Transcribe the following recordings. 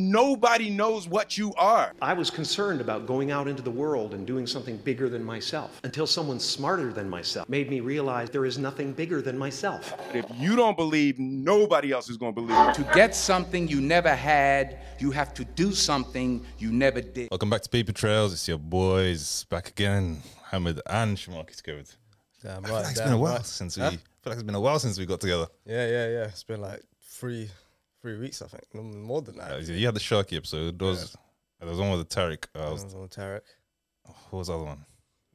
nobody knows what you are. I was concerned about going out into the world and doing something bigger than myself until someone smarter than myself made me realize there is nothing bigger than myself. If you don't believe, nobody else is going to believe. To get something you never had, you have to do something you never did. Welcome back to Paper Trails. It's your boys back again, Hamid and Shamarkis Good. Damn I feel right. like it's damn been a while right. since we. Huh? I feel like it's been a while since we got together. Yeah, yeah, yeah. It's been like three, three weeks, I think. No, More than that. Uh, you had the Sharky episode. There was, there was one with the Tarek. Uh, was, was on Tarek, Who was the other one?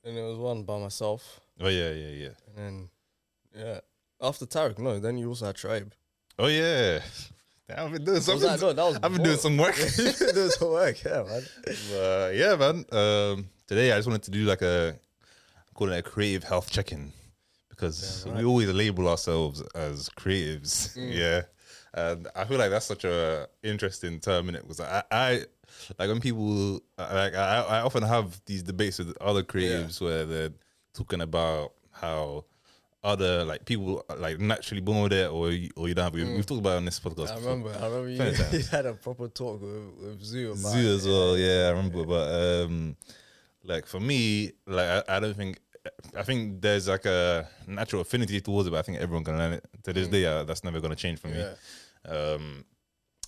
and it was one by myself, Oh yeah, yeah, yeah. and then yeah, after Tarek, no, then you also had Tribe. Oh yeah. Damn, I've been doing something. that? No, that was I've been doing some work. doing some work, yeah, man. Uh, yeah, man. Um, today I just wanted to do like a call it a creative health check-in because Yeah, we always label ourselves as creatives. Mm. Yeah, and I feel like that's such a interesting term in it because I, I like when people like I, I often have these debates with other creatives where they're talking about how other like people like naturally born with it or you, or you don't have. We've, we've talked about it on this podcast. Mm. I before. remember, I remember you, you had a proper talk with, with Zoo about Zoo it. as well. Yeah, I remember. But um, like for me, like I, I don't think. I think there's like a natural affinity towards it, but I think everyone can learn it. To this day, uh, that's never gonna change for me. Um,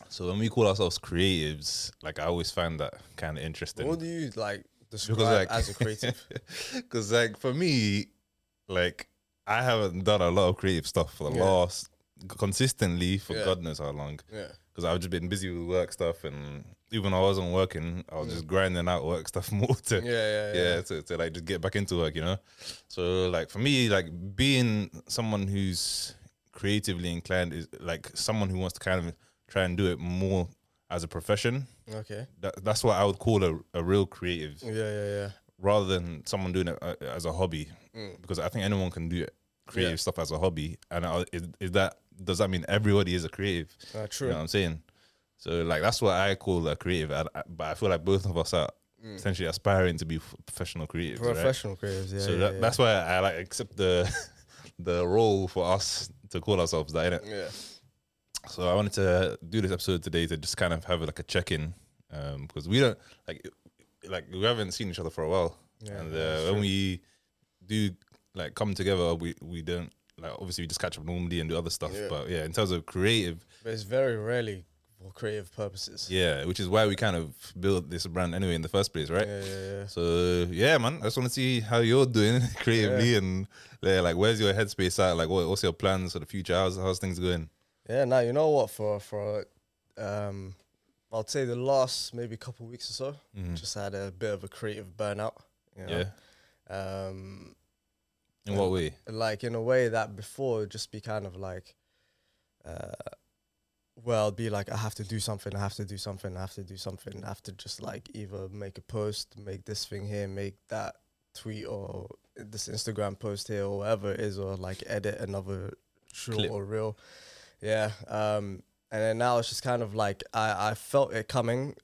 so when we call ourselves creatives, like I always find that kind of interesting. What do you like describe because like as a creative? because like for me, like I haven't done a lot of creative stuff for the Yeah. last consistently for Yeah. God knows how long yeah, because I've just been busy with work stuff, and even I wasn't working, I was just grinding out work stuff more to Mm. yeah, yeah, yeah. yeah, to, to like just get back into work, you know. So like for me, like being someone who's creatively inclined is like someone who wants to kind of try and do it more as a profession. Okay. That, that's what I would call a, a real creative, Yeah, yeah, yeah. rather than someone doing it uh, as a hobby. Mm. Because I think anyone can do it, creative Yeah. stuff as a hobby, and is, is that does that mean everybody is a creative? Uh, You true. know what I'm saying? So like that's what I call a creative. I, I- but I feel like both of us are essentially aspiring to be professional creatives. right? Professional creatives. Yeah, so yeah, that, yeah. that's why I like accept the the role for us to call ourselves that. Innit? yeah. So I wanted to do this episode today to just kind of have like a check in um, because we don't like like we haven't seen each other for a while, Yeah, and uh, when we do like come together, we we don't like obviously we just catch up normally and do other stuff. Yeah. But yeah, in terms of creative, But it's very rarely for creative purposes. yeah, which is why we kind of built this brand anyway in the first place, right? yeah, yeah. yeah. So yeah, man, I just want to see how you're doing creatively and yeah, like where's your headspace at? Like, what, what's your plans for the future? How's how's things going? Yeah, now you know what? For for um, I'd say the last maybe couple weeks or so, just had a bit of a creative burnout. You know? Yeah, Um, in what way? like in a way that before just be kind of like, uh, well, be like I have to do something, I have to do something, I have to do something, I have to just like either make a post, make this thing here, make that tweet or this Instagram post here or whatever it is, or like edit another short Clip. or reel. Yeah. Um, and then now it's just kind of like I, I felt it coming,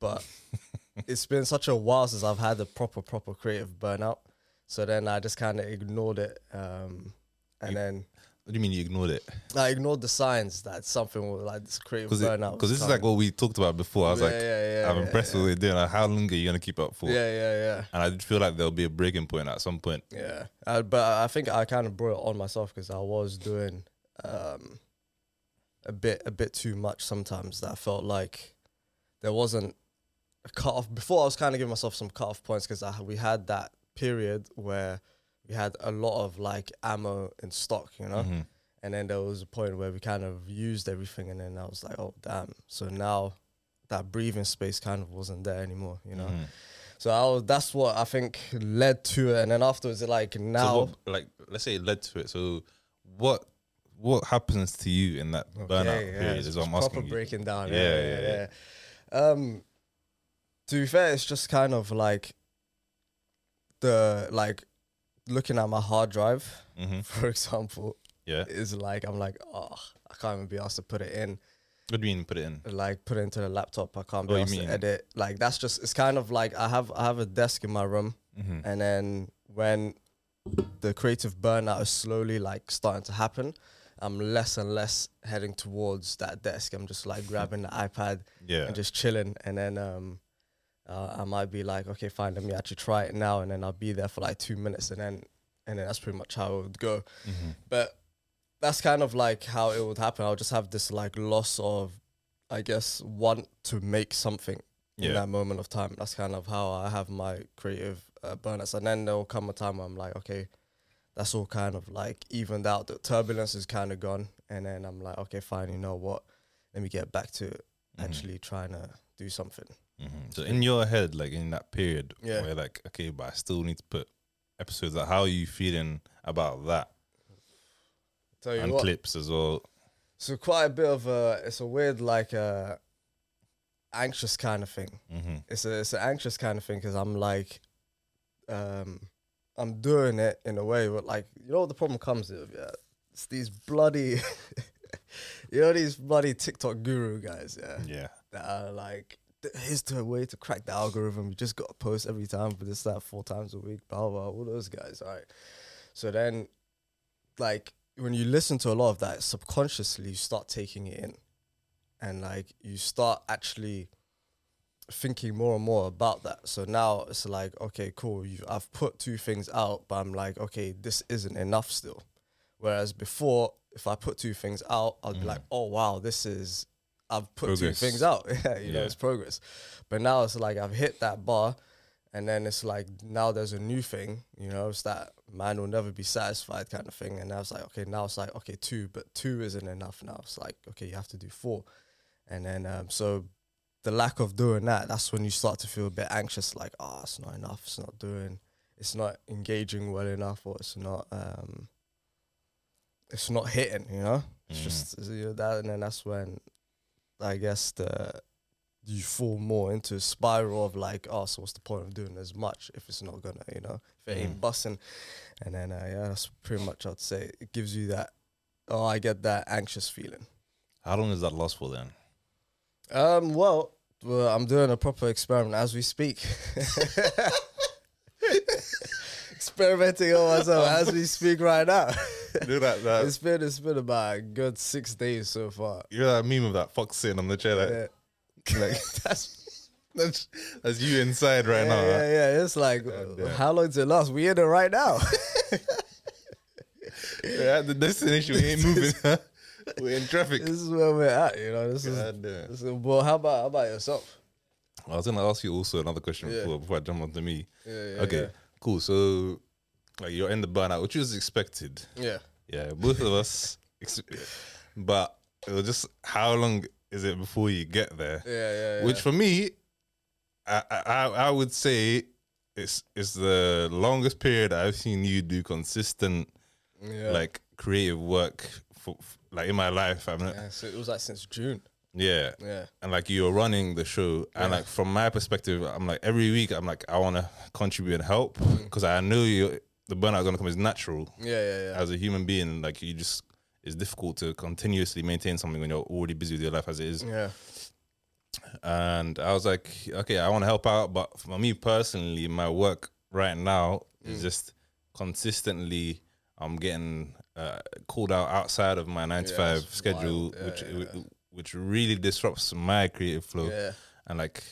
but it's been such a while since I've had a proper, proper creative burnout. So then I just kind of ignored it. Um, and You- then What do you mean you ignored it? I ignored the signs that something was like this creative burnout. Because this is like what we talked about before. I was Yeah, like, yeah, yeah, I'm impressed with what you're doing. Like, how long are you gonna keep up for? Yeah, yeah, yeah. And I did feel like there'll be a breaking point at some point. Yeah, uh, but I think I kind of brought it on myself because I was doing um, a bit, a bit too much sometimes. That I felt like there wasn't a cut off. Before I was kind of giving myself some cut off points because we had that period where we had a lot of like ammo in stock, you know. Mhm. And then there was a point where we kind of used everything, and then I was like, oh damn. So now that breathing space kind of wasn't there anymore, you know. Mhm. So I was, that's what I think led to it, and then afterwards, like now. So what, like, let's say it led to it. So what what happens to you in that burnout yeah, period? Is what I'm asking you. breaking down. Yeah, Yeah, yeah, yeah, yeah. Um, to be fair, it's just kind of like the like looking at my hard drive, Mhm. for example, Yeah. is like I'm like, oh, I can't even be asked to put it in. What do you mean put it in? like put it into the laptop. I can't be Oh, asked to edit. Like that's just it's kind of like I have I have a desk in my room, Mhm. and then when the creative burnout is slowly like starting to happen, I'm less and less heading towards that desk. I'm just like grabbing the iPad Yeah. and just chilling. And then um, uh, I might be like, okay, fine, let me actually try it now. And then I'll be there for like two minutes, and then and then that's pretty much how it would go. Mm-hmm. But that's kind of like how it would happen. I'll just have this like loss of, I guess, want to make something Yeah. in that moment of time. That's kind of how I have my creative uh, burnouts. And then there will come a time where I'm like, okay, that's all kind of like evened out. The turbulence is kind of gone. And then I'm like, okay, fine, you know what? Let me get back to Mm-hmm. actually trying to do something. Mhm. So in your head, like in that period Yeah. where like, okay, but I still need to put episodes out, how are you feeling about that? Tell you and what, clips as well. so quite a bit of a, it's a weird like uh, anxious kind of thing. Mm-hmm. it's a it's an anxious kind of thing because I'm like, um, I'm doing it in a way, but like you know what the problem comes with yeah, it's these bloody, you know these bloody TikTok guru guys yeah Yeah. that are like. Here's the way to crack the algorithm. You just got to post every time for this, that, four times a week, blah, blah, all those guys. All right. So then, like, when you listen to a lot of that, subconsciously you start taking it in. And, like, you start actually thinking more and more about that. So now it's like, okay, cool. You, I've put two things out, but I'm like, okay, this isn't enough still. Whereas before, if I put two things out, I'd be mm. like, oh wow, this is I've put Progress. two things out. yeah, you know, Yeah. it's progress. But now it's like I've hit that bar, and then it's like now there's a new thing. You know, it's that man will never be satisfied kind of thing. And I was like, okay, now it's like okay, two, but two isn't enough. Now it's like okay, you have to do four, and then um, so the lack of doing that, that's when you start to feel a bit anxious, like, oh, it's not enough, it's not doing, it's not engaging well enough, or it's not, um, it's not hitting, you know. It's Mhm. just you know, that, and then that's when, I guess the you fall more into a spiral of like, oh, so what's the point of doing as much if it's not gonna, you know, if it ain't busting, and then uh, yeah, that's pretty much I'd say it gives you that, oh, I get that anxious feeling. How long is that last for then? Um, well, well, I'm doing a proper experiment as we speak. Experimenting on myself as we speak right now. Do that, that it's been it's been about a good six days so far. you know that meme of that fox sitting on the chair like, Yeah, like that's, that's that's you inside right yeah, now. yeah, huh? yeah. It's like, damn. Uh, how long does it last? We in it right now. Yeah, at the destination we ain't moving. huh? We're in traffic. this is where we're at. You know, this is. This is well, how about how about yourself? I was gonna ask you also another question Yeah. before before I jump onto me. Yeah, yeah, okay, yeah. cool. So like you're in the burnout, which was expected. Yeah. Yeah, both of us. But it was just how long is it before you get there? Yeah, yeah, yeah. Which for me, I, I I would say it's it's the longest period I've seen you do consistent yeah. like creative work for, f like in my life. I'm yeah, so it was like since June. yeah. Yeah. And like you're running the show, and like from my perspective, I'm like every week I'm like I want to contribute and help Mm. because I know you the burnout is gonna come is natural Yeah, yeah, yeah. as a human being. Like you just it's difficult to continuously maintain something when you're already busy with your life as it is. Yeah. And I was like, okay, I want to help out, but for me personally, my work right now Mm. is just consistently I'm getting uh, called out outside of my nine to five schedule. Yeah, which yeah. which really disrupts my creative flow. Yeah. And like,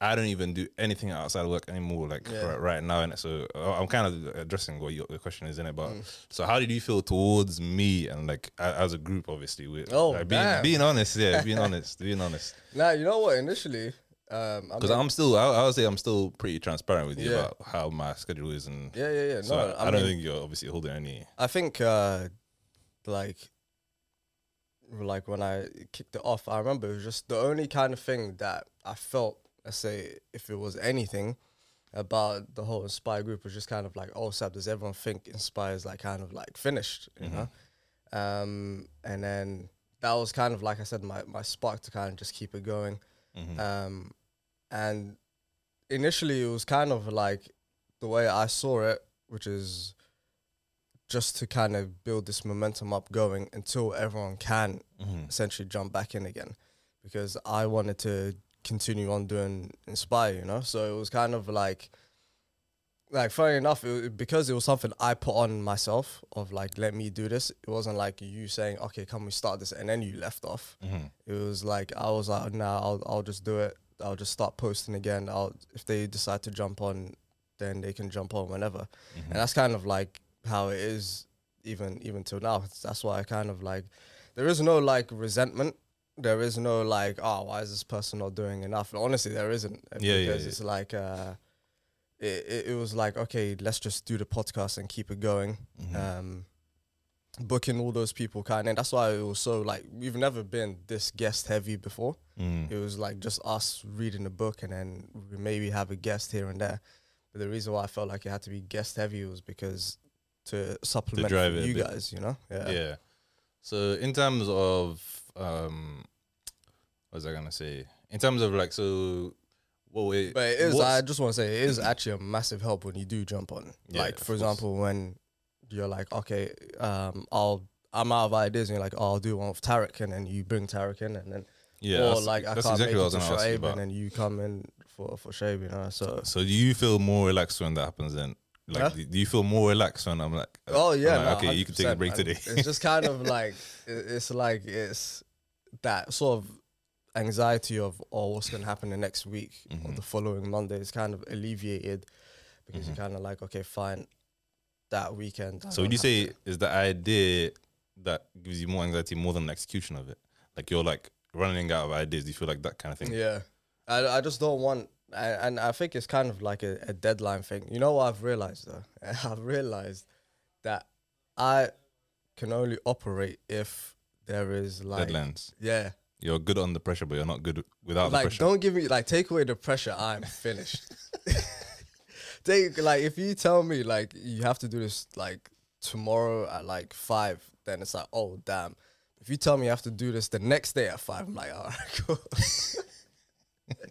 I don't even do anything outside of work anymore. Like Yeah. right, right now, and so uh, I'm kind of addressing what your the question is in it. Mm. But so, how did you feel towards me and like as a group? Obviously, with Oh, like, being being honest, yeah, being honest, being honest. Now you know what? Initially, um, I Because mean- I'm still, I, I would say I'm still pretty transparent with you Yeah. about how my schedule is, and yeah, yeah, yeah. so no, I, I, I, don't think you're obviously holding any. I think uh, like like when I kicked it off, I remember it was just the only kind of thing that I felt. Let's say if it was anything about the whole Inspyre group was just kind of like, oh, Sab, does everyone think Inspyre is like kind of like finished, you know? Um, and then that was kind of like I said, my my spark to kind of just keep it going. Um, and initially, it was kind of like the way I saw it, which is just to kind of build this momentum up going until everyone can essentially jump back in again. Because I wanted to continue on doing Inspyre, you know? So it was kind of like like funny enough, it, because it was something I put on myself of like, let me do this. It wasn't like you saying, okay, can we start this, and then you left off. Mm-hmm. It was like I was like, nah, I'll I'll just do it. I'll just start posting again. I'll if they decide to jump on, then they can jump on whenever, mm-hmm. and that's kind of like how it is even even till now. That's why I kind of like there is no like resentment. There is no like, oh, why is this person not doing enough? Honestly, there isn't uh, Yeah, yeah, because yeah. it's like uh, it, it, was like okay, let's just do the podcast and keep it going. Mm-hmm. Um, booking all those people kind, and that's why it was so like we've never been this guest heavy before. Mm. It was like just us reading the book and then we maybe have a guest here and there. But the reason why I felt like it had to be guest heavy was because to supplement drive for it a you guys, you know? Yeah. So in terms of um, what was I gonna say? In terms of like, so what? We, But it is. I just want to say it is actually a massive help when you do jump on. Yeah, like for example, when you're like, okay, um, I'll I'm out of ideas, and you're like, oh, I'll do one with Tarek, and then you bring Tarek in, and then yeah, or that's- like I that's can't exactly make what I it was to gonna you and then you come in for for Shaib, you know. So So do you feel more relaxed when that happens? Then, like, Huh? do you feel more relaxed when I'm like, Oh yeah, like, no, okay, you can take a break today. It's just kind of like it's like it's that sort of anxiety of oh what's gonna happen the next week Mm-hmm. or the following Monday is kind of alleviated because you're kind of like okay fine that weekend. I So would you say to- is the idea that gives you more anxiety more than the execution of it? Like you're like running out of ideas. Do you feel like that kind of thing? Yeah, I, I just don't want, I, and I think it's kind of like a, a deadline thing. You know what I've realized though? I've realized that I can only operate if there is like Deadlines. Yeah, You're good under pressure, but you're not good without the like pressure. don't give me like take away the pressure. I'm finished. take like if you tell me like you have to do this like tomorrow at like five, then it's like oh damn. If you tell me you have to do this the next day at five, I'm like all right, cool.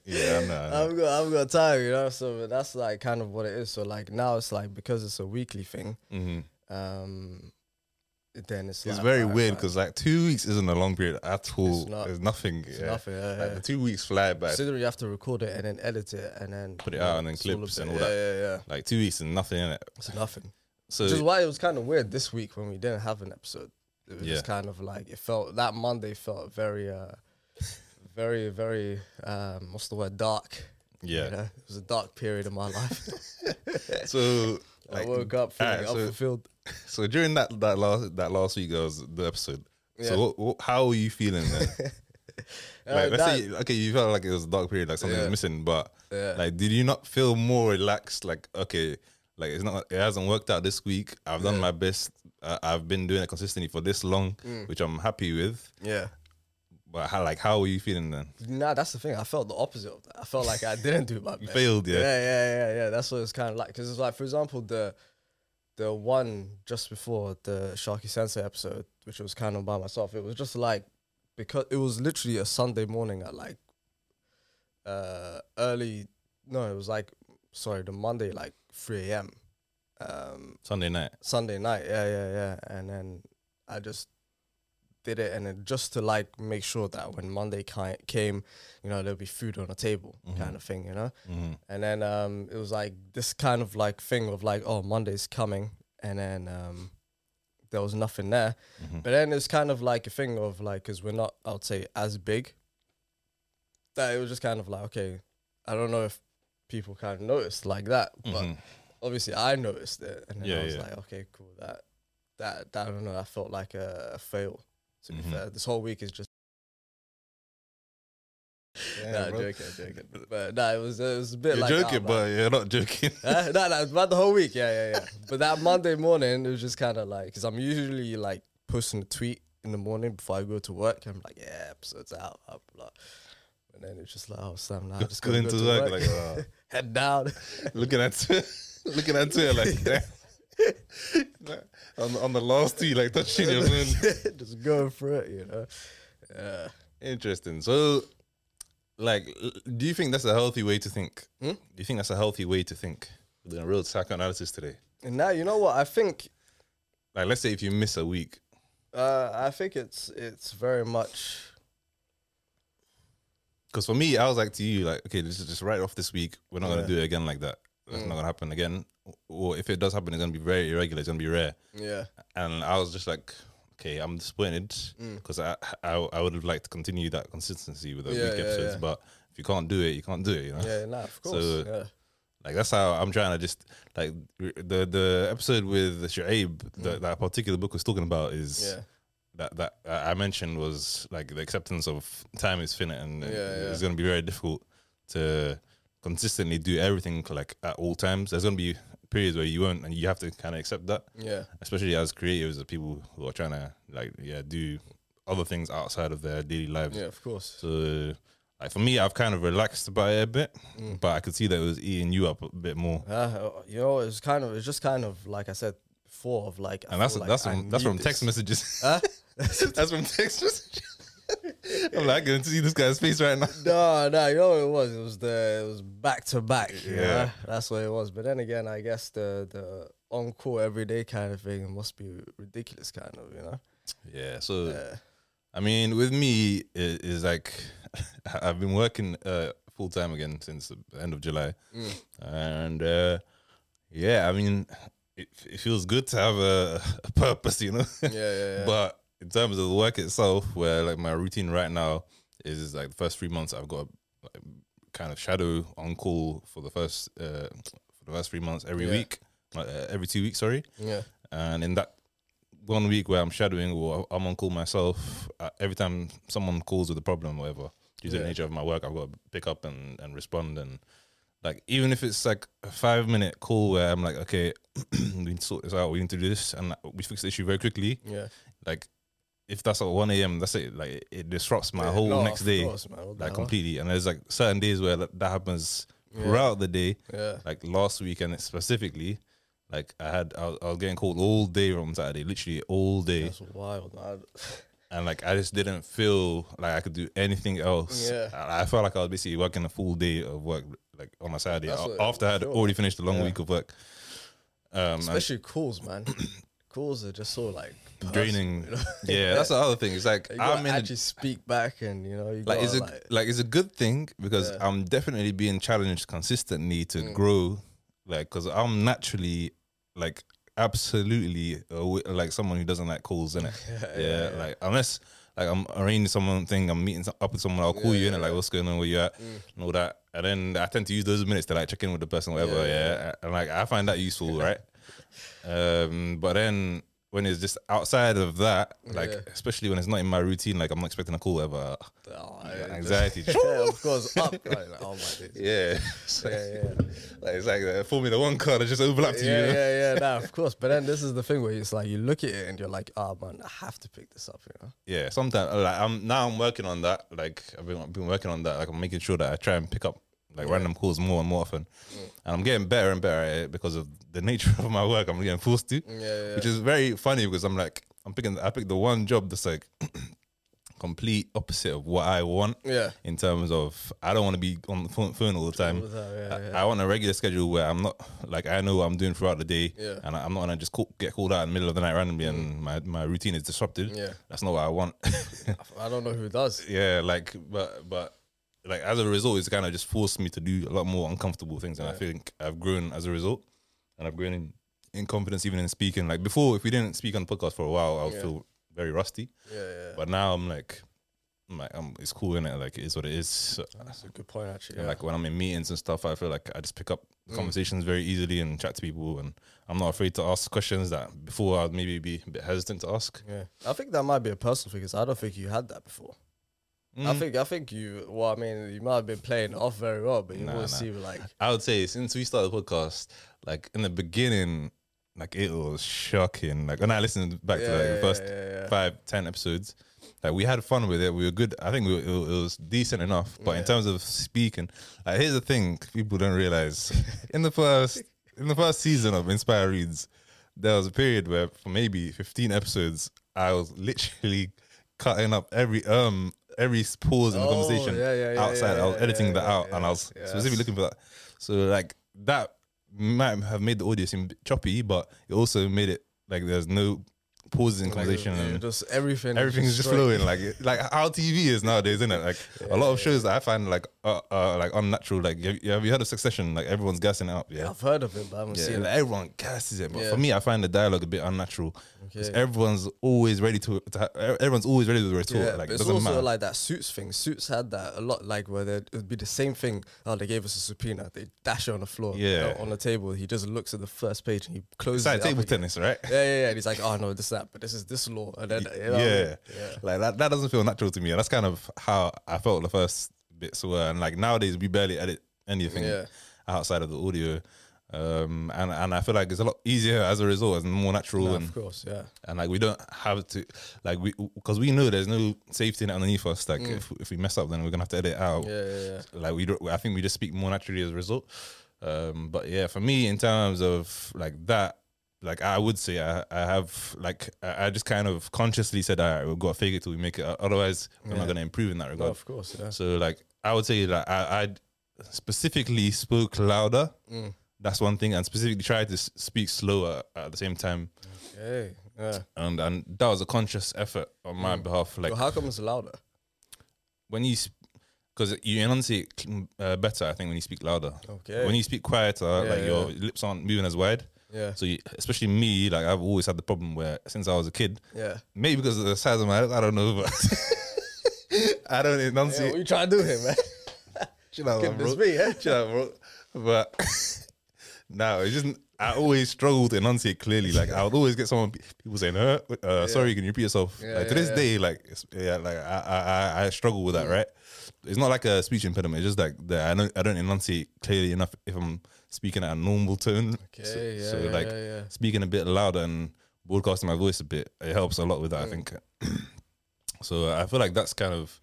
Yeah, I know. I know. I'm got I'm got time, you know. So that's like kind of what it is. So like now it's like because it's a weekly thing. Mhm. Um, then it's It's like, very alright, weird because like two weeks isn't a long period at all. It's not. There's nothing. It's yeah. nothing, yeah, Like, yeah. the two weeks fly by. considering you have to record it and then edit it and then Put it out and then clips and all yeah, that. Yeah, yeah, Like two weeks and nothing in it. It's nothing. So Which is why it was kind of weird this week when we didn't have an episode. It was Yeah. just kind of like it felt that Monday felt very, uh, very, very um, what's the word? Dark. yeah. You know? It was a dark period in my life. So I woke up feeling alright, so- unfulfilled. So during that that last that last week was the episode. Yeah. So what, what, how are you feeling then? Uh, like let's that- say okay, you felt like it was a dark period, like something Yeah. was missing, but Yeah. like did you not feel more relaxed? Like okay, like it's not it hasn't worked out this week. I've done my best. Uh, I've been doing it consistently for this long, Mm. which I'm happy with. yeah. But how like how were you feeling then? Nah, that's the thing. I felt the opposite of that. I felt like I didn't do my best. failed, yeah? Yeah, yeah, yeah, yeah. That's what it's kind of like. Because it's like, for example, the the one just before the Sharky Sensei episode, which was kind of by myself. It was just like because it was literally a Sunday morning at like uh early. No, it was like sorry, the Monday like three a.m. Um, Sunday night. Sunday night. Yeah, yeah, yeah. And then I just did it, and then just to like make sure that when Monday ki- came, you know, there'll be food on the table, kind of thing, you know. Mm-hmm. And then um, it was like this kind of like thing of like, oh, Monday's coming, and then um, there was nothing there. But then it's kind of like a thing of like, because we're not, I would say, as big. That it was just kind of like, okay, I don't know if people kind of noticed like that, but Mhm. obviously I noticed it, and then Yeah, I was yeah. like, okay, cool. That that that I don't know. That felt like a, a fail. To be Mhm. fair, this whole week is just. Yeah, nah, bro. joking, joking. But nah, it was it was a bit You're like joking, but you're not joking. Uh, no, no, about the whole week. Yeah, yeah, yeah. But that Monday morning, it was just kind of like, because I'm usually like posting a tweet in the morning before I go to work. And I'm like, yeah, episode's out, blah, blah. And then it's just like, oh, Sam, now just Going gotta to go work, like, uh, head down. looking at looking at Twitter like. on the, on the last tweet, like touching your phone. just going for it, you know. Yeah. Interesting. So, like, do you think that's a healthy way to think? Hmm? Do you think that's a healthy way to think? We're doing a real psychoanalysis today. And now, you know what? I think, Like, let's say if you miss a week, uh, I think it's it's very much. because for me, I was like to you, like, okay, just write off this week. We're not Yeah. gonna do it again like that. That's Mm. not gonna happen again. Or if it does happen, it's gonna be very irregular. It's gonna be rare. Yeah. And I was just like, okay, I'm disappointed Mm. because I, I I would have liked to continue that consistency with the Yeah, week yeah, episodes, yeah. but if you can't do it, you can't do it. You know. Yeah, nah, of course. So- yeah. Like that's how I'm trying to just like the the episode with Shuaib that that particular book was talking about is Mm. Yeah. that that I mentioned was like the acceptance of time is finite and Yeah, it's going to be very difficult to consistently do everything like at all times. There's going to be periods where you won't, and you have to kind of accept that. Yeah. Especially as creatives, the people who are trying to like yeah do other things outside of their daily lives. Yeah, of course. So. Like for me, I've kind of relaxed about it a bit, Mm. but I could see that it was eating you up a bit more. Uh, you know, it's kind of, it's just kind of like I said before, of like, I And that's feel like that's I from that's from text messages. Huh? that's from text messages. I'm like, gonna see this guy's face right now. No, no, you know what it was? It was the it was back to back. Yeah. Yeah, that's what it was. But then again, I guess the the on call every day kind of thing must be ridiculous, kind of, you know. Yeah. So Yeah. I mean, with me, it is like I've been working uh, full time again since the end of July, Mm. and uh, yeah, I mean, it, it feels good to have a, a purpose, you know. Yeah, yeah, yeah. but in terms of the work itself, where like my routine right now is like the first three months, I've got like, kind of shadow on call for the first uh, for the first three months every Yeah. week, uh, every two weeks, sorry. yeah, And in that one week where I'm shadowing or I'm on call myself, uh, every time someone calls with a problem or whatever, due to the nature of my work, I've got to pick up and, and respond. And like, even if it's like a five minute call where I'm like, okay, we need to sort this out, we need to do this, and we fix the issue very quickly, yeah. like, if that's at 1 a.m., that's it. Like, it disrupts my Yeah, whole no, next day, course, man. What the like, completely. And there's like certain days where that, that happens Yeah. throughout the day Yeah, like last weekend specifically, like I had I was, I was getting called all day on Saturday, literally all day, that's wild, man. and like I just didn't feel like I could do anything else. Yeah. I, I felt like I was basically working a full day of work, like on my Saturday a- what- after I had sure. already finished a long Yeah. week of work. Um, and Especially calls, man. calls are just so like draining. you know? Yeah, that's the other thing. It's like You I'm in. a- actually speak back, and you know, you like it's a like, like it's a good thing because Yeah. I'm definitely being challenged consistently to Mm. grow, like because I'm naturally like absolutely a wi- like someone who doesn't like calls in it. yeah, like unless like I'm arranging something, I'm meeting up with someone, I'll call Yeah, you in yeah, like what's going on, where you at, and all that. And then I tend to use those minutes to like check in with the person, whatever. Yeah, Yeah, and like I find that useful, right? Um, but then when it's just outside of that, like Yeah. especially when it's not in my routine, like I'm not expecting a call ever. oh, Yeah, yeah, just- anxiety. yeah, of course, up. Like, like, oh my days. Yeah. Yeah, yeah. like it's like the Formula One car that just overlapped you. yeah, you know? yeah, yeah, nah, of course. But then this is the thing where it's like you look at it and you're like, oh man, I have to pick this up, you know? Yeah, sometimes like I'm now I'm working on that. Like I've been, I've been working on that. Like I'm making sure that I try and pick up like random calls more and more often, and I'm getting better and better at it because of the nature of my work. I'm getting forced to, Yeah, yeah. which is very funny because I'm like I'm picking I picked the one job that's like complete opposite of what I want. Yeah. In terms of I don't want to be on the phone, phone all the time. All the time, yeah, I, yeah. I want a regular schedule where I'm not like I know what I'm doing throughout the day, Yeah. Mm. and I, I'm not gonna just call, get called out in the middle of the night randomly, and my, my routine is disrupted. Yeah. That's not what I want. I don't know who does. yeah, like but but like as a result, it's kind of just forced me to do a lot more uncomfortable things, and I think I've grown as a result, and I've grown in, in confidence even in speaking. Like before, if we didn't speak on the podcast for a while, I would Yeah. feel very rusty. Yeah, yeah. But now I'm like, I'm like, I'm, it's cool in it. Like it is what it is. So, That's a good point, actually. Yeah. Like when I'm in meetings and stuff, I feel like I just pick up Mm. conversations very easily and chat to people, and I'm not afraid to ask questions that before I'd maybe be a bit hesitant to ask. yeah. I think that might be a personal thing because I don't think you had that before. I Mm. think I think you. Well, I mean, you might have been playing off very well, but you Nah, always nah. seem like I would say since we started the podcast, like in the beginning, like it was shocking. Like when I listened back to Yeah, like the yeah, first yeah, five, ten episodes, like we had fun with it. We were good. I think we were, it, it was decent enough. But in terms of speaking, like here's the thing: people don't realize in the first in the first season of Inspyre Reads, there was a period where for maybe 15 episodes, I was literally cutting up every um every pause in the Oh, conversation yeah, yeah, yeah, outside. yeah, I was editing yeah, that yeah, out, and I was yeah, specifically looking for that. So like that might have made the audio seem choppy, but it also made it like there's no pauses in Like, conversation yeah, and just everything. everything is just flowing like it- like how TV is nowadays, isn't it? Like a lot of shows that I find like uh, uh like unnatural. Like have you, have you heard of Succession? Like everyone's gassing it up. Yeah. I've heard of it, but I haven't Yeah, seen like, it. everyone gasses it, but Yeah. for me, I find the dialogue a bit unnatural. 'Cause Okay. everyone's always ready to, to ha- everyone's always ready to retort. Yeah, like it it's doesn't also matter. like that Suits thing. Suits had that a lot, like where it would be the same thing. Oh, they gave us a subpoena. They dash it on the floor. Yeah. uh, on the table. He just looks at the first page and he closes it's like it table tennis, right? Yeah, yeah, yeah. And he's like, oh no, this that, but this is this law. And then, you know yeah. yeah. like that. That doesn't feel natural to me, and that's kind of how I felt the first bits were. And like nowadays, we barely edit anything Yeah. outside of the audio, um, and and I feel like it's a lot easier as a result, and more natural, No, and of course, yeah. and like we don't have to like we because we know there's no safety net underneath us. Like Mm. if if we mess up, then we're gonna have to edit out. Yeah, yeah, yeah. like we don't i think we just speak more naturally as a result um but yeah for me in terms of like that like i would say i, I have like I, I just kind of consciously said all right we've got to fake it till we make it otherwise we're Yeah. not going to improve in that No, regard of course, yeah. so like i would say that i i specifically spoke louder Mm. That's one thing and specifically try to s- speak slower at the same time Okay, yeah. and and that was a conscious effort on my behalf like Well, how come it's louder? when you because you enunciate uh, better i think when you speak louder Okay. when you speak quieter, Yeah, like your lips aren't moving as wide. yeah, So, you, especially me, like I've always had the problem where since I was a kid, yeah. maybe because of the size of my lips, I don't know, but I don't Yeah, enunciate. what you trying to do here, man? Chill out, man, Goodness bro. me, eh? Chill out, bro. But no, it's just I always struggle to enunciate clearly. Like I would always get someone people saying, "Uh, uh sorry, can you repeat yourself?" Yeah, like to yeah, this yeah. day, like yeah, like I, I I struggle with that. Right? It's not like a speech impediment. It's just like that I don't I don't enunciate clearly enough if I'm speaking at a normal tone. Okay, so, yeah, so yeah, like yeah, yeah. speaking a bit louder and broadcasting my voice a bit, it helps a lot with that. I think. so I feel like that's kind of.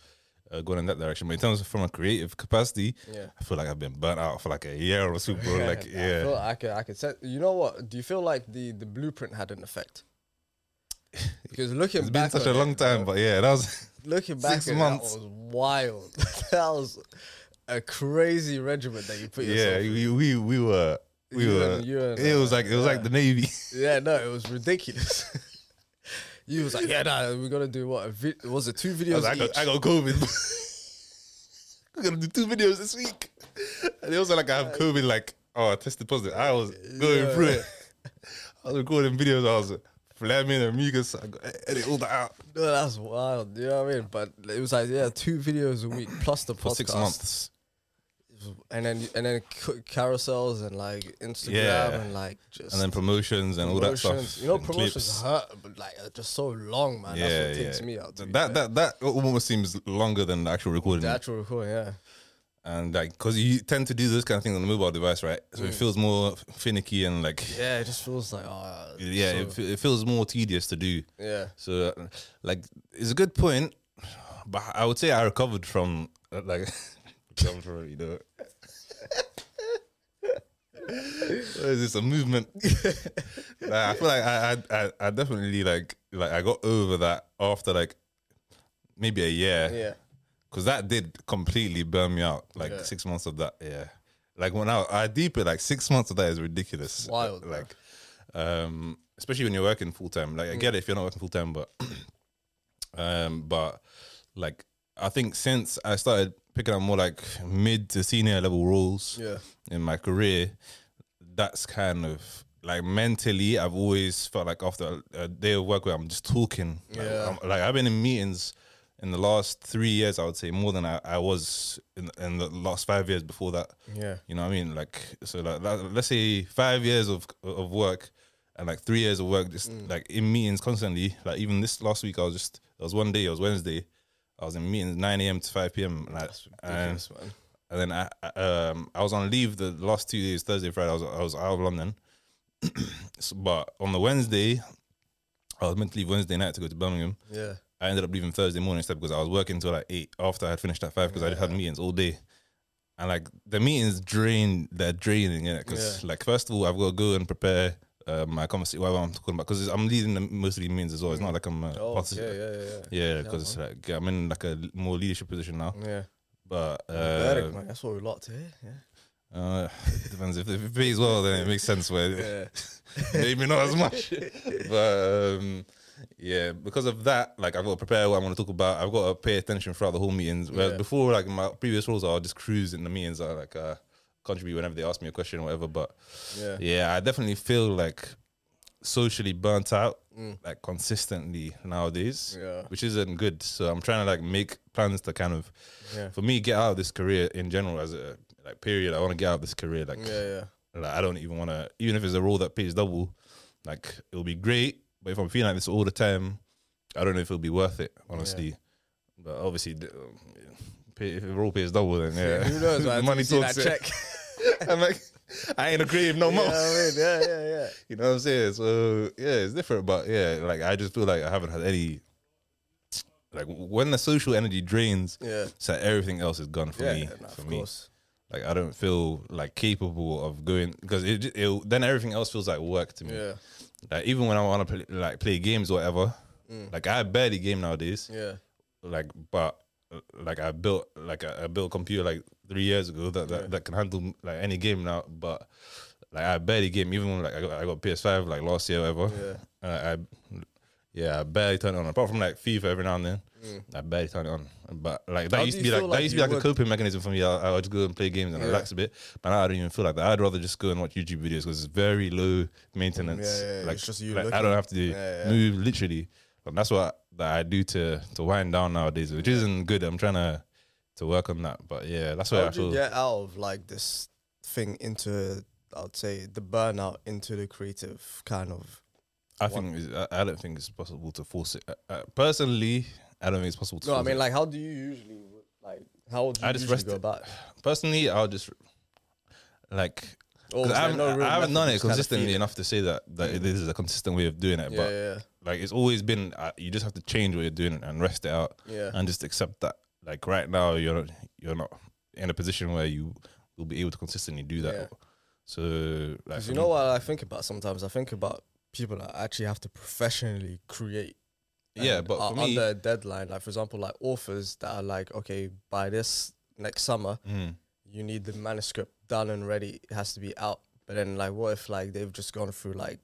Uh, going in that direction, but in terms of from a creative capacity, Yeah. I feel like I've been burnt out for like a year or so, bro. Like, I yeah, feel I could, I could say, you know what? Do you feel like the the blueprint had an effect? Because looking it's been back, such a long it, time, bro, but yeah, that was looking back, six months. that was wild. that was a crazy regiment that you put yeah. yourself. We we we were we You were. and- and, it was uh, like it was like the navy. Yeah, no, it was ridiculous. You was like, yeah, nah, we're gonna do what? A vi- was it two videos was like, I, got, I got COVID. We're gonna do two videos this week, and they also like I have COVID. Like, oh, I tested positive. I was going Yeah. through it. I was recording videos. I was flaming and mucus. I got edit all that out no, that's wild. You know what I mean? But it was like, yeah, two videos a week plus the podcast. for six months. And then and then carousels and like Instagram Yeah. and like just And then promotions and all that stuff. You know, promotions clips. hurt, but like just so long, man. That's what takes me out. Be that that that almost seems longer than the actual recording. the actual recording, yeah. and like because you tend to do those kind of things on the mobile device, right? So it feels more finicky and like Yeah, it just feels like oh yeah, so- it, it feels more tedious to do. yeah. So uh, like it's a good point, but I would say I recovered from uh, like recovered from you know. Is this a movement? Like, I feel like I, I I I definitely like like I got over that after like maybe a year Yeah. because that did completely burn me out. Like Yeah. six months of that, yeah. Like when I I deep it, like six months of that is ridiculous. Wild, like, um, especially when you're working full time. Like I get it if you're not working full time, but um, but like I think since I started picking up more like mid to senior level roles, Yeah. in my career, that's kind of like mentally, I've always felt like after a, day of work where I'm just talking. Like, Yeah. Like I've been in meetings in the last three years, I would say more than I, I was in, in the last five years before that. Yeah. You know what I mean? Like, so like, that- let's say five years of of work and like three years of work, just Mm. like in meetings constantly. Like even this last week, I was just, it was one day, it was Wednesday. I was in meetings 9 a.m. to 5 p.m. Like, That's and and then I, I, um, I was on leave the last two days, Thursday, Friday. I was I was out of London, So- but on the Wednesday, I was meant to leave Wednesday night to go to Birmingham. Yeah. I ended up leaving Thursday morning instead because I was working till like eight after I had finished at five because I just had meetings all day. And like the meetings drain, they're draining it because Yeah. like first of all I've got to go and prepare uh, my conversation, whatever I'm talking about because I'm leading the, most of the meetings as well. It's not like I'm uh, Oh, yeah, yeah, yeah, yeah. yeah, because like I'm in like a more leadership position now. Yeah. But uh, man. That's what we like to hear. Yeah. uh, it depends if, if it pays well, then it makes sense. Where Yeah. maybe not as much, but um, yeah, because of that, like I've got to prepare what I want to talk about. I've got to pay attention throughout the whole meetings. Whereas Yeah. before, like my previous roles, I'll just cruise in the meetings. I like uh, contribute whenever they ask me a question or whatever. But Yeah. yeah, I definitely feel like socially burnt out, Mm. like consistently nowadays. Yeah. which isn't good. So I'm trying to like make plans to kind of, Yeah. for me, get out of this career in general as a like period. I want to get out of this career. Like, Yeah, yeah. like I don't even want to, even if it's a role that pays double, like it'll be great. But if I'm feeling like this all the time, I don't know if it'll be worth it, honestly. But obviously, um, pay, if the role pays double, then yeah, Who knows, man? money talks. that check. I'm like, I ain't a creative no more. Yeah, I mean, yeah, yeah, yeah. You know what I'm saying? So yeah, it's different, but yeah, like I just feel like I haven't had any. Like when the social energy drains, Yeah. so everything else is gone for Yeah, me. nah, for of me, course. like I don't feel like capable of going because it, it then everything else feels like work to me. Yeah. Like even when I want to play, like play games or whatever, like I barely game nowadays. Mm. Yeah. Like, but like I built like I, I built a computer like three years ago that that, that can handle like any game now. But like I barely game even when like I got I got PS5 like last year or whatever. Yeah. Uh, I yeah I barely turn it on apart from like FIFA every now and then. I barely turn it on. But like that Mm. How used to be like feel that used to be like a coping mechanism for me. I, I would just go and play games and Yeah. relax a bit. But now I don't even feel like that. I'd rather just go and watch YouTube videos because it's very low maintenance. Yeah, yeah, yeah. Like, It's just you like, I don't have to do Yeah, yeah. move literally. And that's what that I do to to wind down nowadays, which isn't good. I'm trying to to work on that. But yeah, that's what How I did you feel. get out of like this thing into, I'd say, the burnout into the creative kind of? I think it's- I, I don't think it's possible to force it. Uh, uh, personally, I don't think it's possible to. No, I force mean, it. like, how do you usually like? How would you I just usually rest go it. about? it? personally, I'll just like Was I haven't, no I haven't done it just kinda consistently enough to say that that this is a consistent way of doing it. Yeah, but yeah, like it's always been, uh, you just have to change what you're doing and rest it out, Yeah. and just accept that. Like right now, you're not, you're not in a position where you will be able to consistently do that. So, like, you me- know what I think about sometimes? I think about people that actually have to professionally create. Yeah, but are me- under a deadline, like for example, like authors that are like, okay, by this next summer, Mm. You need the manuscript done and ready. It has to be out. But then, like, what if like they've just gone through like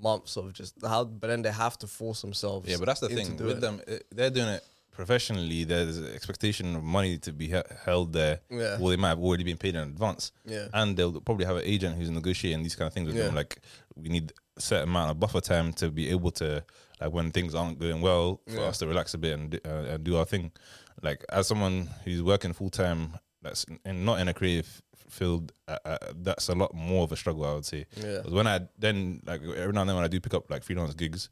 months of just how? But then they have to force themselves. Yeah, but that's the thing with it. them. eh, They're doing it professionally. There's an expectation of money to be he- held there. Yeah. Well, they might have already been paid in advance. Yeah. And they'll probably have an agent who's negotiating these kind of things with them. Yeah. Like we need a certain amount of buffer time to be able to like when things aren't going well for Yeah. us to relax a bit and, uh, and do our thing. Like as someone who's working full time, that's in, in- not in a creative field. Uh, uh, that's a lot more of a struggle, I would say. Yeah. when I then like every now and then when I do pick up like freelance gigs,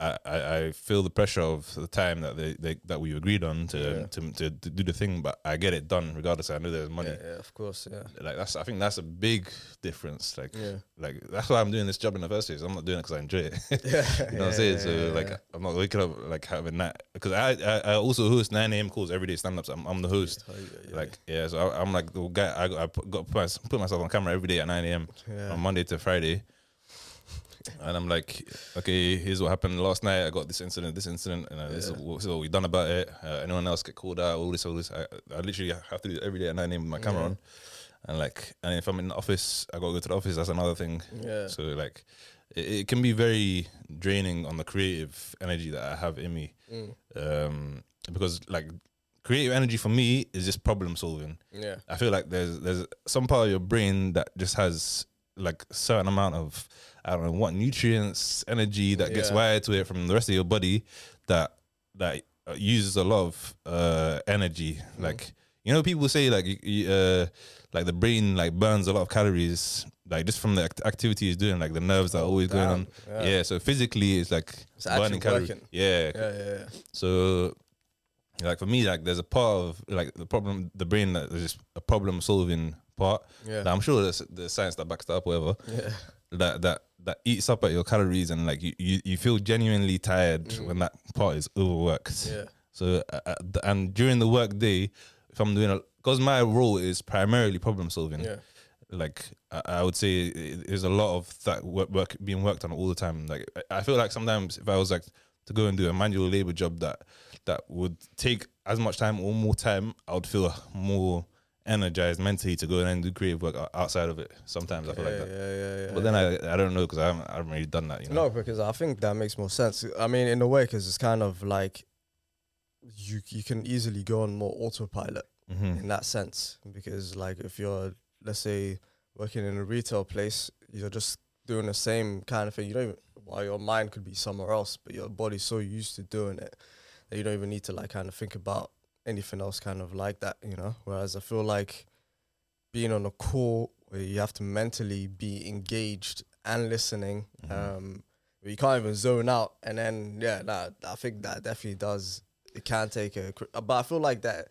I, I, feel the pressure of the time that they, they that we agreed on to, Yeah. to, to to do the thing, but I get it done regardless. I know there's money. Yeah, yeah, of course, yeah. Like that's I think that's a big difference. Like Yeah. like that's why I'm doing this job in the first place. I'm not doing it because I enjoy it. Yeah, you know what I'm saying? so like. I'm not waking up like having that because I, I I also host 9 a.m. calls every day stand ups. I'm, I'm the host. Oh. Like yeah, so I, I'm like the guy. I got, I put, got put, myself on camera every day at 9 a.m. On Monday to Friday. And I'm like, okay, here's what happened last night. I got this incident, this incident, and uh, this, is what, this is what we done about it. Uh, anyone else get called out? All this, all this. I, I literally have to do it every day at 9 a.m. with my camera Yeah. on. And like, and if I'm in the office, I got to go to the office. That's another thing. Yeah. So like, it, it can be very draining on the creative energy that I have in me. Mm. Um, because like, creative energy for me is just problem solving. Yeah. I feel like there's there's some part of your brain that just has like a certain amount of I don't know what nutrients, energy that gets Yeah. wired to it from the rest of your body that that uh, uses a lot of uh, energy. Mm-hmm. Like you know, people say like uh, like the brain like burns a lot of calories. Like just from the act- activity it's doing, like the nerves are always going on. Yeah. Yeah. so physically it's like It's burning calories. Yeah, Yeah, yeah, yeah. so, like for me, like there's a part of like the problem, the brain that is just a problem solving part. Yeah. That I'm sure there's the science that backs that up, whatever. Yeah. That that that eats up at your calories and like you you, you feel genuinely tired when that part is overworked. Mm. Yeah. So uh, uh, and during the work day, if I'm doing a because my role is primarily problem solving. Yeah. Like I, I would say, there's a lot of that work, work being worked on all the time. Like I- I feel like sometimes if I was like to go and do a manual labor job that that would take as much time or more time, I would feel more energized mentally to go and do creative work outside of it. Sometimes I feel like yeah, that. yeah, yeah, yeah. But then I I don't know because I haven't I haven't really done that. You know. No, because I think that makes more sense. I mean, in a way, because it's kind of like you you can easily go on more autopilot Mhm. in that sense. Because like if you're let's say working in a retail place, you're just doing the same kind of thing. You don't even while your mind could be somewhere else, but your body's so used to doing it that you don't even need to like kind of think about anything else kind of like that, you know. Whereas I feel like being on a call where you have to mentally be engaged and listening, mm-hmm. um, where you can't even zone out, and then yeah, nah, I think that definitely does. It can take a, uh, but I feel like that.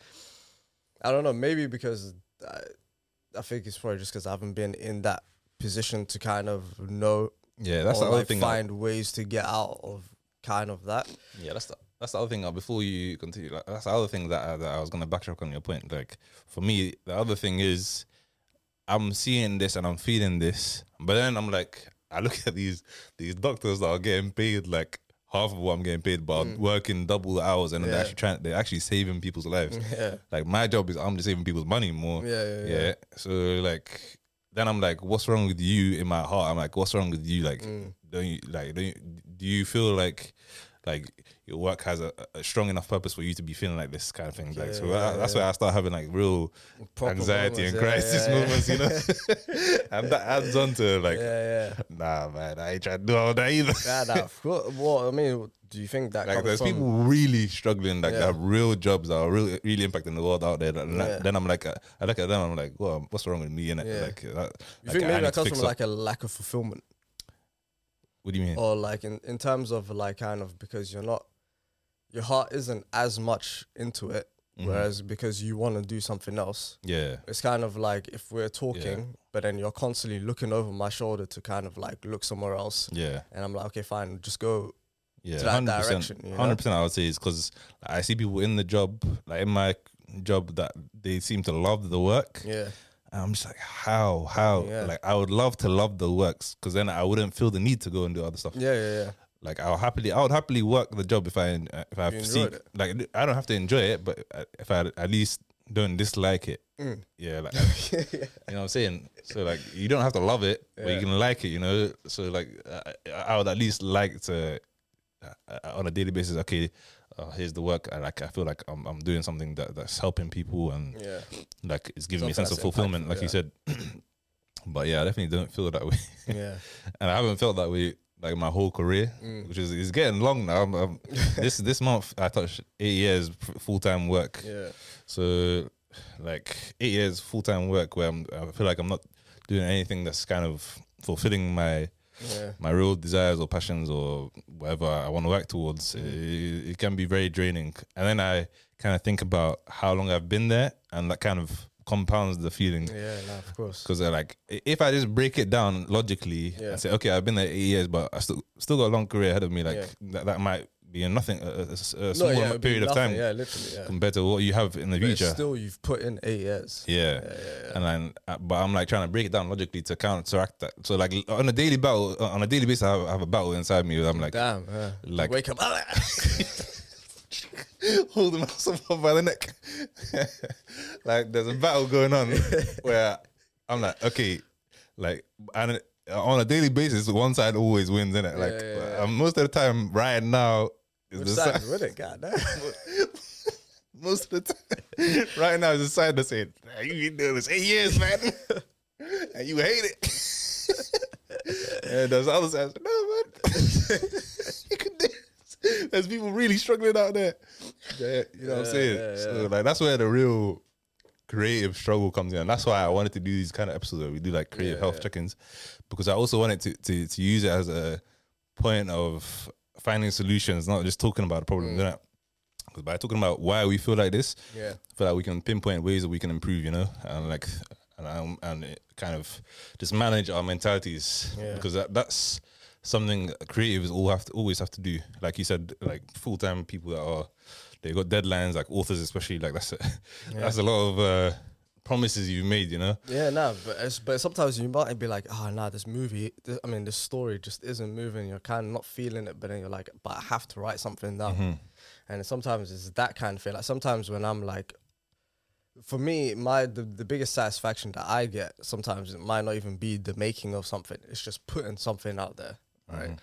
I don't know, maybe because I, I think it's probably just because I haven't been in that position to kind of know Yeah, that's the other like thing. I- find ways to get out of kind of that. Yeah, that's the that's the other thing. Uh, before you continue, like, that's the other thing that I, that I was gonna backtrack on your point. Like for me, the other thing is, I'm seeing this and I'm feeling this, but then I'm like, I look at these these doctors that are getting paid like half of what I'm getting paid, but are working double the hours, and Mm. Yeah. they're actually trying, they're actually saving people's lives. Yeah. Like my job is I'm just saving people's money more. Yeah, yeah, yeah. So like then I'm like, what's wrong with you in my heart? I'm like, what's wrong with you? Like Mm. don't you like don't you, do you feel like like your work has a, a strong enough purpose for you to be feeling like this kind of thing? like so Yeah, I- that's yeah. where I start having like real Proper anxiety and moments, yeah, crisis yeah, yeah. moments, you know. and that adds on to like Yeah, yeah. nah man, I ain't trying to do all that either. Yeah, nah, of course. Well, I mean, do you think that Like there's from, people really struggling, like Yeah. that have real jobs that are really really impacting the world out there. And that- Yeah. then I'm like, uh, I look at them, I'm like, well, what's wrong with me? And Yeah. like, that, You like, think maybe that comes from up. like a lack of fulfillment, What do you mean? or like in, in terms of like kind of because you're not, your heart isn't as much into it, Mm-hmm. whereas because you want to do something else, yeah, it's kind of like if we're talking, but then you're constantly looking over my shoulder to kind of like look somewhere else, yeah. and I'm like, okay, fine, just go. Yeah, to that hundred percent. direction, you know? Hundred percent. I would say is because I see people in the job, like in my job, that they seem to love the work. Yeah, And I'm just like, how, how? Yeah. Like, I would love to love the works because then I wouldn't feel the need to go and do other stuff. yeah, yeah, yeah. Like, I'll happily, I would happily work the job if I, if I see, like, I don't have to enjoy it, but if I at least don't dislike it, Mm. yeah, like, you know what I'm saying. So like, you don't have to love it, but you can like it, you know. So like, I, I would at least like to, uh, on a daily basis, okay. Uh, here's the work. I like. I feel like I'm, I'm doing something that, that's helping people and Yeah. like it's giving me a sense of fulfillment, impactful, like you said. but yeah, I definitely don't feel that way, Yeah. and I haven't felt that way like my whole career, Mm. which is it's getting long now. I'm, I'm- this this month I touched eight years full time work. Yeah. So like eight years full time work where I'm, I feel like I'm not doing anything that's kind of fulfilling my Yeah. my real desires or passions or whatever I want to work towards. Mm. It, it can be very draining, and then I kind of think about how long I've been there, and that kind of compounds the feeling. Yeah. No, of course. Because like, if I just break it down logically Yeah. and say, okay, I've been there eight years, but I still still got a long career ahead of me. Like Yeah. that, that might be a nothing, a, a- a No, small yeah, period of time Yeah, literally. Yeah. compared to what you have in the But future. still, you've put in eight years. Yeah. And then, uh, but I'm like trying to break it down logically to counteract that. So like on a daily battle, uh, on a daily basis, I have, I have a battle inside me. where I'm like, Damn. Yeah. like- wake up. holding myself up by the neck. like there's a battle going on where I'm like, okay, like and on a daily basis, one side always wins, innit? Like yeah, um, most of the time, right now Which the side side. with it? God damn. most of the time, right now is the side that's saying, "Man, "You been doing this eight years, man, and you hate it." and there's the other side, no man, you can do this. There's people really struggling out there. Yeah, you know what I'm saying? So like that's where the real creative struggle comes in. And that's why I wanted to do these kind of episodes where we do like creative health check-ins. Because I also wanted to, to to use it as a point of finding solutions, not just talking about the problem. 'Cause by talking about why we feel like this, Yeah. I feel like we can pinpoint ways that we can improve, you know, and like and and kind of just manage our mentalities Yeah. because that, that's something creatives all have to always have to do. Like you said, like full time people that are they got deadlines, like authors especially. Like that's a, that's a lot of uh, promises you've made, you know. Yeah, no, but it's, but sometimes you might be like, oh, nah, this movie, this, I mean, this story just isn't moving. You're kind of not feeling it, but then you're like, but I have to write something down. Mm-hmm. And sometimes it's that kind of thing. Like sometimes when I'm like, for me, my the, the biggest satisfaction that I get sometimes it might not even be the making of something. It's just putting something out there, right?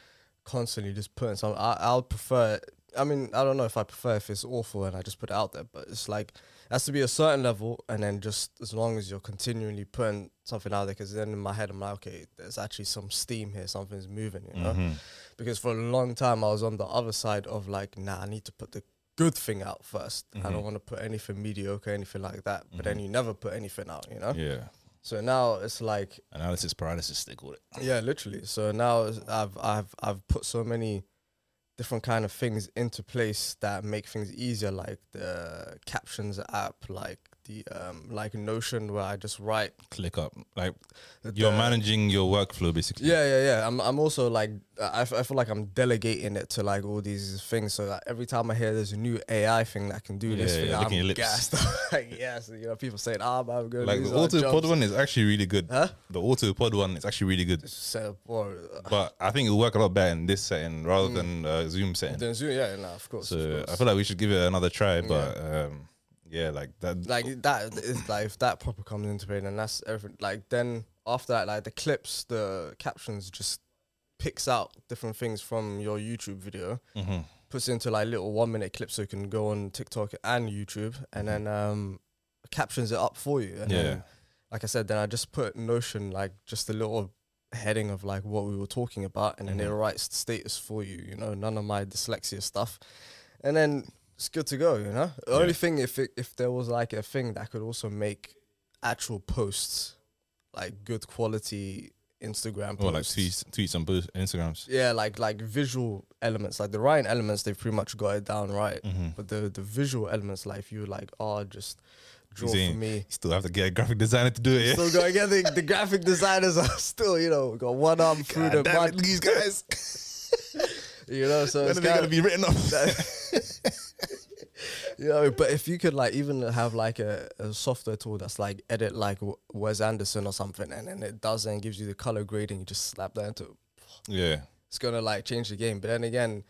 Constantly just putting something. I, I'll prefer. I mean, I don't know if I prefer if it's awful and I just put it out there, but it's like has to be a certain level, and then just as long as you're continually putting something out there, because then in my head I'm like, okay, there's actually some steam here, something's moving, you know. Mm-hmm. Because for a long time I was on the other side of like, nah, I need to put the good thing out 1st I don't mm-hmm. want to put anything mediocre, anything like that. But then mm-hmm. you never put anything out, you know. Yeah. So now it's like Analysis paralysis, they call it. yeah, literally. So now I've I've I've put so many different kind of things into place that make things easier, like the captions app, like the um like Notion where I just write. ClickUp. Like you're managing your workflow basically. Yeah, yeah, yeah. I'm I'm also like I, f- I feel like I'm delegating it to like all these things. So that every time I hear there's a new AI thing that can do this, Yeah, thing, yeah, your I'm gassed. like yes, you know, people saying, "Ah, man, I'm good." Like the auto pod one is actually really good. Huh? The Autopod one is actually really good. So, But I think it'll work a lot better in this setting rather than uh, Zoom setting. then Zoom, yeah, no, of course. of So course. I feel like we should give it another try. But um, yeah, like that. like that is like if that proper comes into play then that's everything like then after that like the clips the captions just picks out different things from your youtube video Mm-hmm. puts into like little one minute clips so you can go on tiktok and youtube and then um captions it up for you and Yeah. then, like i said then i just put notion like just a little heading of like what we were talking about and then it writes the status for you you know none of my dyslexia stuff and then it's good to go you know the only thing if it, if there was like a thing that could also make actual posts like good quality instagram posts Or like tweets, tweets and posts, Instagrams. yeah, like like visual elements, like the writing elements, they've pretty much got it down right. Mm-hmm. But the the visual elements, like you like, oh, just draw for me. You still have to get a graphic designer to do it. Yeah? Still gotta get the, the graphic designers are still, you know, got one arm through God the damn it, these guys. you know. So when it's are they gonna be written off? you know, but if you could like even have like a, a software tool that's like edit like Wes Anderson or something, and then it does and gives you the color grading, you just slap that into yeah. it's gonna like change the game. But then again,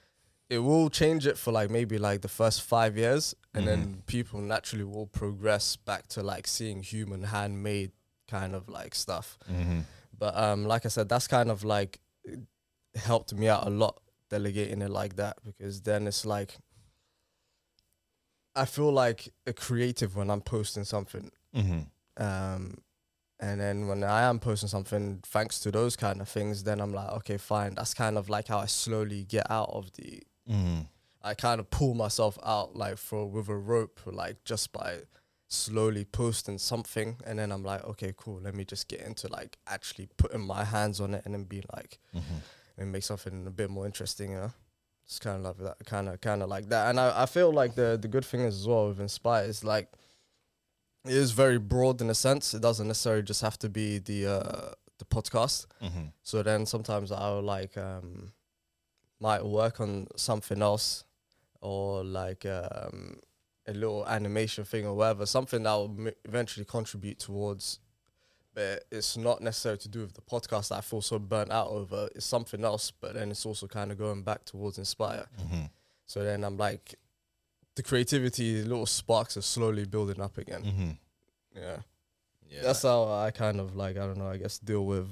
it will change it for like maybe like the first five years, and then people naturally will progress back to like seeing human handmade kind of like stuff. But um, like I said, that's kind of like helped me out a lot delegating it like that because then it's like I feel like a creative when I'm posting something. Mm-hmm. Um, and then when I am posting something, thanks to those kind of things, then I'm like, okay, fine. That's kind of like how I slowly get out of the. Mm-hmm. I kind of pull myself out like for with a rope, like just by slowly posting something, and then I'm like, okay, cool. Let me just get into like actually putting my hands on it, and then be like, and make something a bit more interesting, you know. It's kind of like that, kind of, kind of like that. And I, I feel like the the good thing is as well with Inspyre is like it is very broad in a sense. It doesn't necessarily just have to be the uh, the podcast. Mm-hmm. So then sometimes I'll like um might work on something else or like um a little animation thing or whatever, something that will m- eventually contribute towards. But it's not necessarily to do with the podcast that I feel so burnt out over. It's something else, but then it's also kind of going back towards Inspyre. Mm-hmm. So then I'm like, the creativity, little sparks are slowly building up again. Mm-hmm. Yeah. Yeah. That's how I kind of like I don't know I guess deal with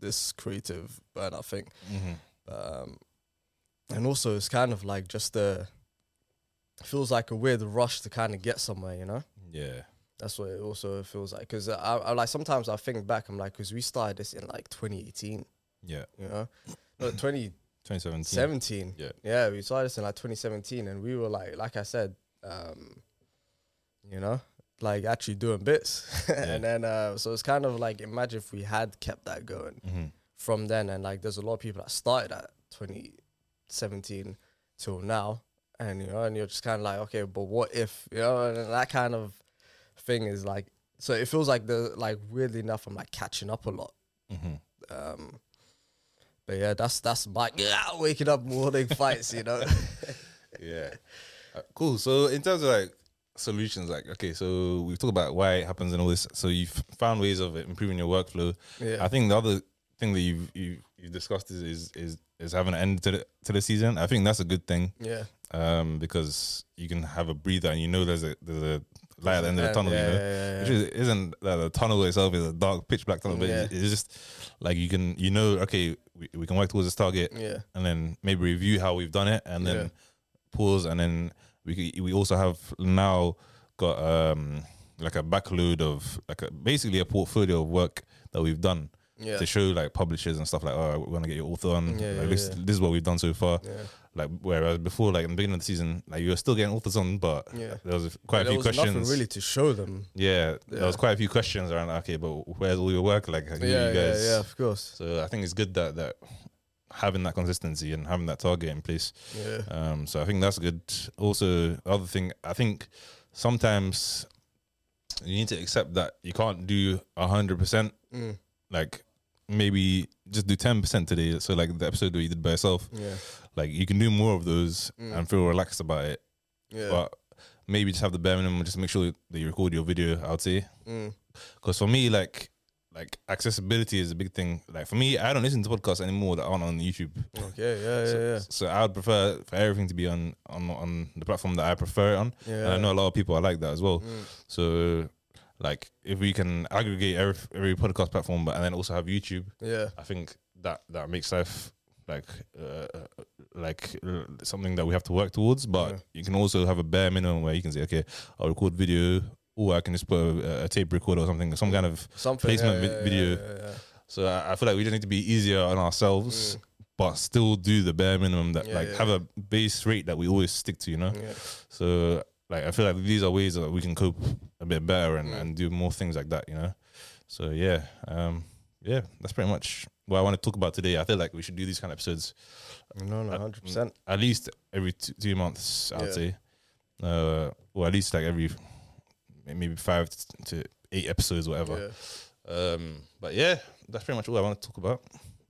this creative burnout thing. mm-hmm. Um, and also it's kind of like just a feels like a weird rush to kind of get somewhere, you know. Yeah. That's what it also feels like because I, I like sometimes I think back I'm like because we started this in like 2018, Yeah. you know, no 2017. 17. Yeah. yeah, we started this in like 2017, and we were like, like I said, um, you know, like actually doing bits, and then uh, so it's kind of like imagine if we had kept that going Mm-hmm. from then, and like there's a lot of people that started at 2017 till now, and you know, and you're just kind of like, okay, but what if, you know, and that kind of thing is like, so it feels like the like weirdly enough, I'm like catching up a lot. Mm-hmm. Um, but yeah, that's that's my waking up morning fights, you know. Yeah. Uh, cool. So in terms of like solutions, like okay, so we've talked about why it happens and all this. So you've found ways of improving your workflow. Yeah. I think the other thing that you've you you've discussed is is is, is having an end to the to the season. I think that's a good thing. yeah, Um, because you can have a breather and you know there's a there's a light at the end of the tunnel, yeah, you know. yeah, Which is, isn't that the tunnel itself is a dark, pitch black tunnel, but it's, it's just like you can, you know, okay, we, we can work towards this target, Yeah. and then maybe review how we've done it, and then pause, and then we we also have now got um like a backload of like a, basically a portfolio of work that we've done Yeah. to show like publishers and stuff like, oh, we want to get your author on. Yeah, like, yeah, this, yeah. this is what we've done so far. Yeah. Like whereas before, like in the beginning of the season, like you were still getting authors on, but Yeah. there was quite a there few was questions. nothing really to show them. Yeah, there was quite a few questions around. Okay, but where's all your work? Like, Yeah, you guys? yeah, of course. So I think it's good that that having that consistency and having that target in place. Yeah. Um, so I think that's good. Also, other thing, I think sometimes you need to accept that you can't do a hundred percent. Mm. Like maybe just do ten percent today. So like the episode that you did by yourself, Yeah. like you can do more of those Mm. and feel relaxed about it. Yeah. But maybe just have the bare minimum. Just make sure that you record your video. I would say Mm. because for me, like like accessibility is a big thing. Like for me, I don't listen to podcasts anymore that aren't on YouTube. Okay. Yeah. Yeah. Yeah. So I would prefer for everything to be on on on the platform that I prefer it on. Yeah. And I know a lot of people are like that as well. Mm. So like if we can aggregate every every podcast platform, but and then also have YouTube, Yeah. I think that that makes life like uh, like uh, something that we have to work towards. But Yeah. you can also have a bare minimum where you can say, okay, I'll record video. Or I can just put a, a tape recorder or something, some kind of Something. placement yeah, vi- video. Yeah, yeah, So I, I feel like we just need to be easier on ourselves, but still do the bare minimum that Mm. Yeah, like yeah, have a base rate that we always stick to, you know. yeah. So like I feel like these are ways that we can cope a bit better and, Mm. and do more things like that, you know. So yeah, um, yeah, that's pretty much what I want to talk about today. I feel like we should do these kind of episodes No, no, hundred percent. at least every two, two months. I'd Yeah. say, uh, or at least like every maybe five to eight episodes, whatever. Yeah. Um, but yeah, that's pretty much all I want to talk about.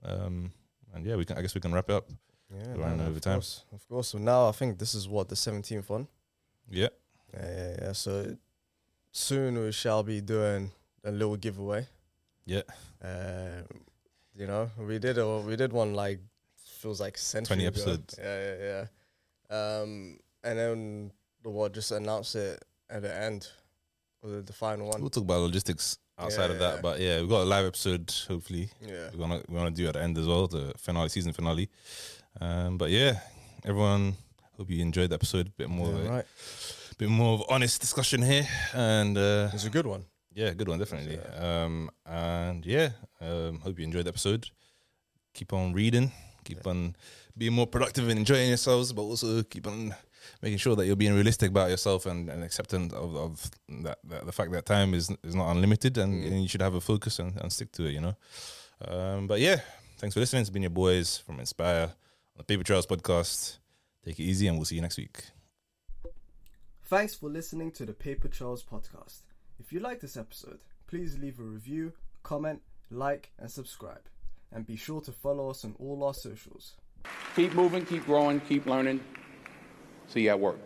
Um, and yeah, we can. I guess we can wrap it up. Yeah, running no, over of time. Course, of course. So now I think this is what the seventeenth one. Yeah, Yeah, yeah, yeah. So soon we shall be doing a little giveaway. yeah. Um, you know, we did a, we did one like feels like century 20 ago. episodes. Yeah, yeah, yeah. Um, and then the what just announce it at the end, or the, the final one. We'll talk about logistics outside of Yeah. that. But yeah, we've got a live episode. Hopefully, Yeah, we're gonna we want to do at the end as well, the finale, season finale. Um, but yeah, everyone. Hope you enjoyed the episode. A bit more, yeah of a, right. bit more of honest discussion here, and uh, It's a good one. Yeah, good one, definitely. Um, and yeah, um, hope you enjoyed the episode. Keep on reading, keep on being more productive and enjoying yourselves, but also keep on making sure that you're being realistic about yourself and, and accepting of, of that, that the fact that time is is not unlimited and, and you should have a focus and, and stick to it, you know. Um, but yeah, thanks for listening. It's been your boys from Inspyre on the Paper Trails podcast. Take it easy, and we'll see you next week. Thanks for listening to the Paper Trails podcast. If you like this episode, please leave a review, comment, like, and subscribe. And be sure to follow us on all our socials. Keep moving, keep growing, keep learning. See you at work.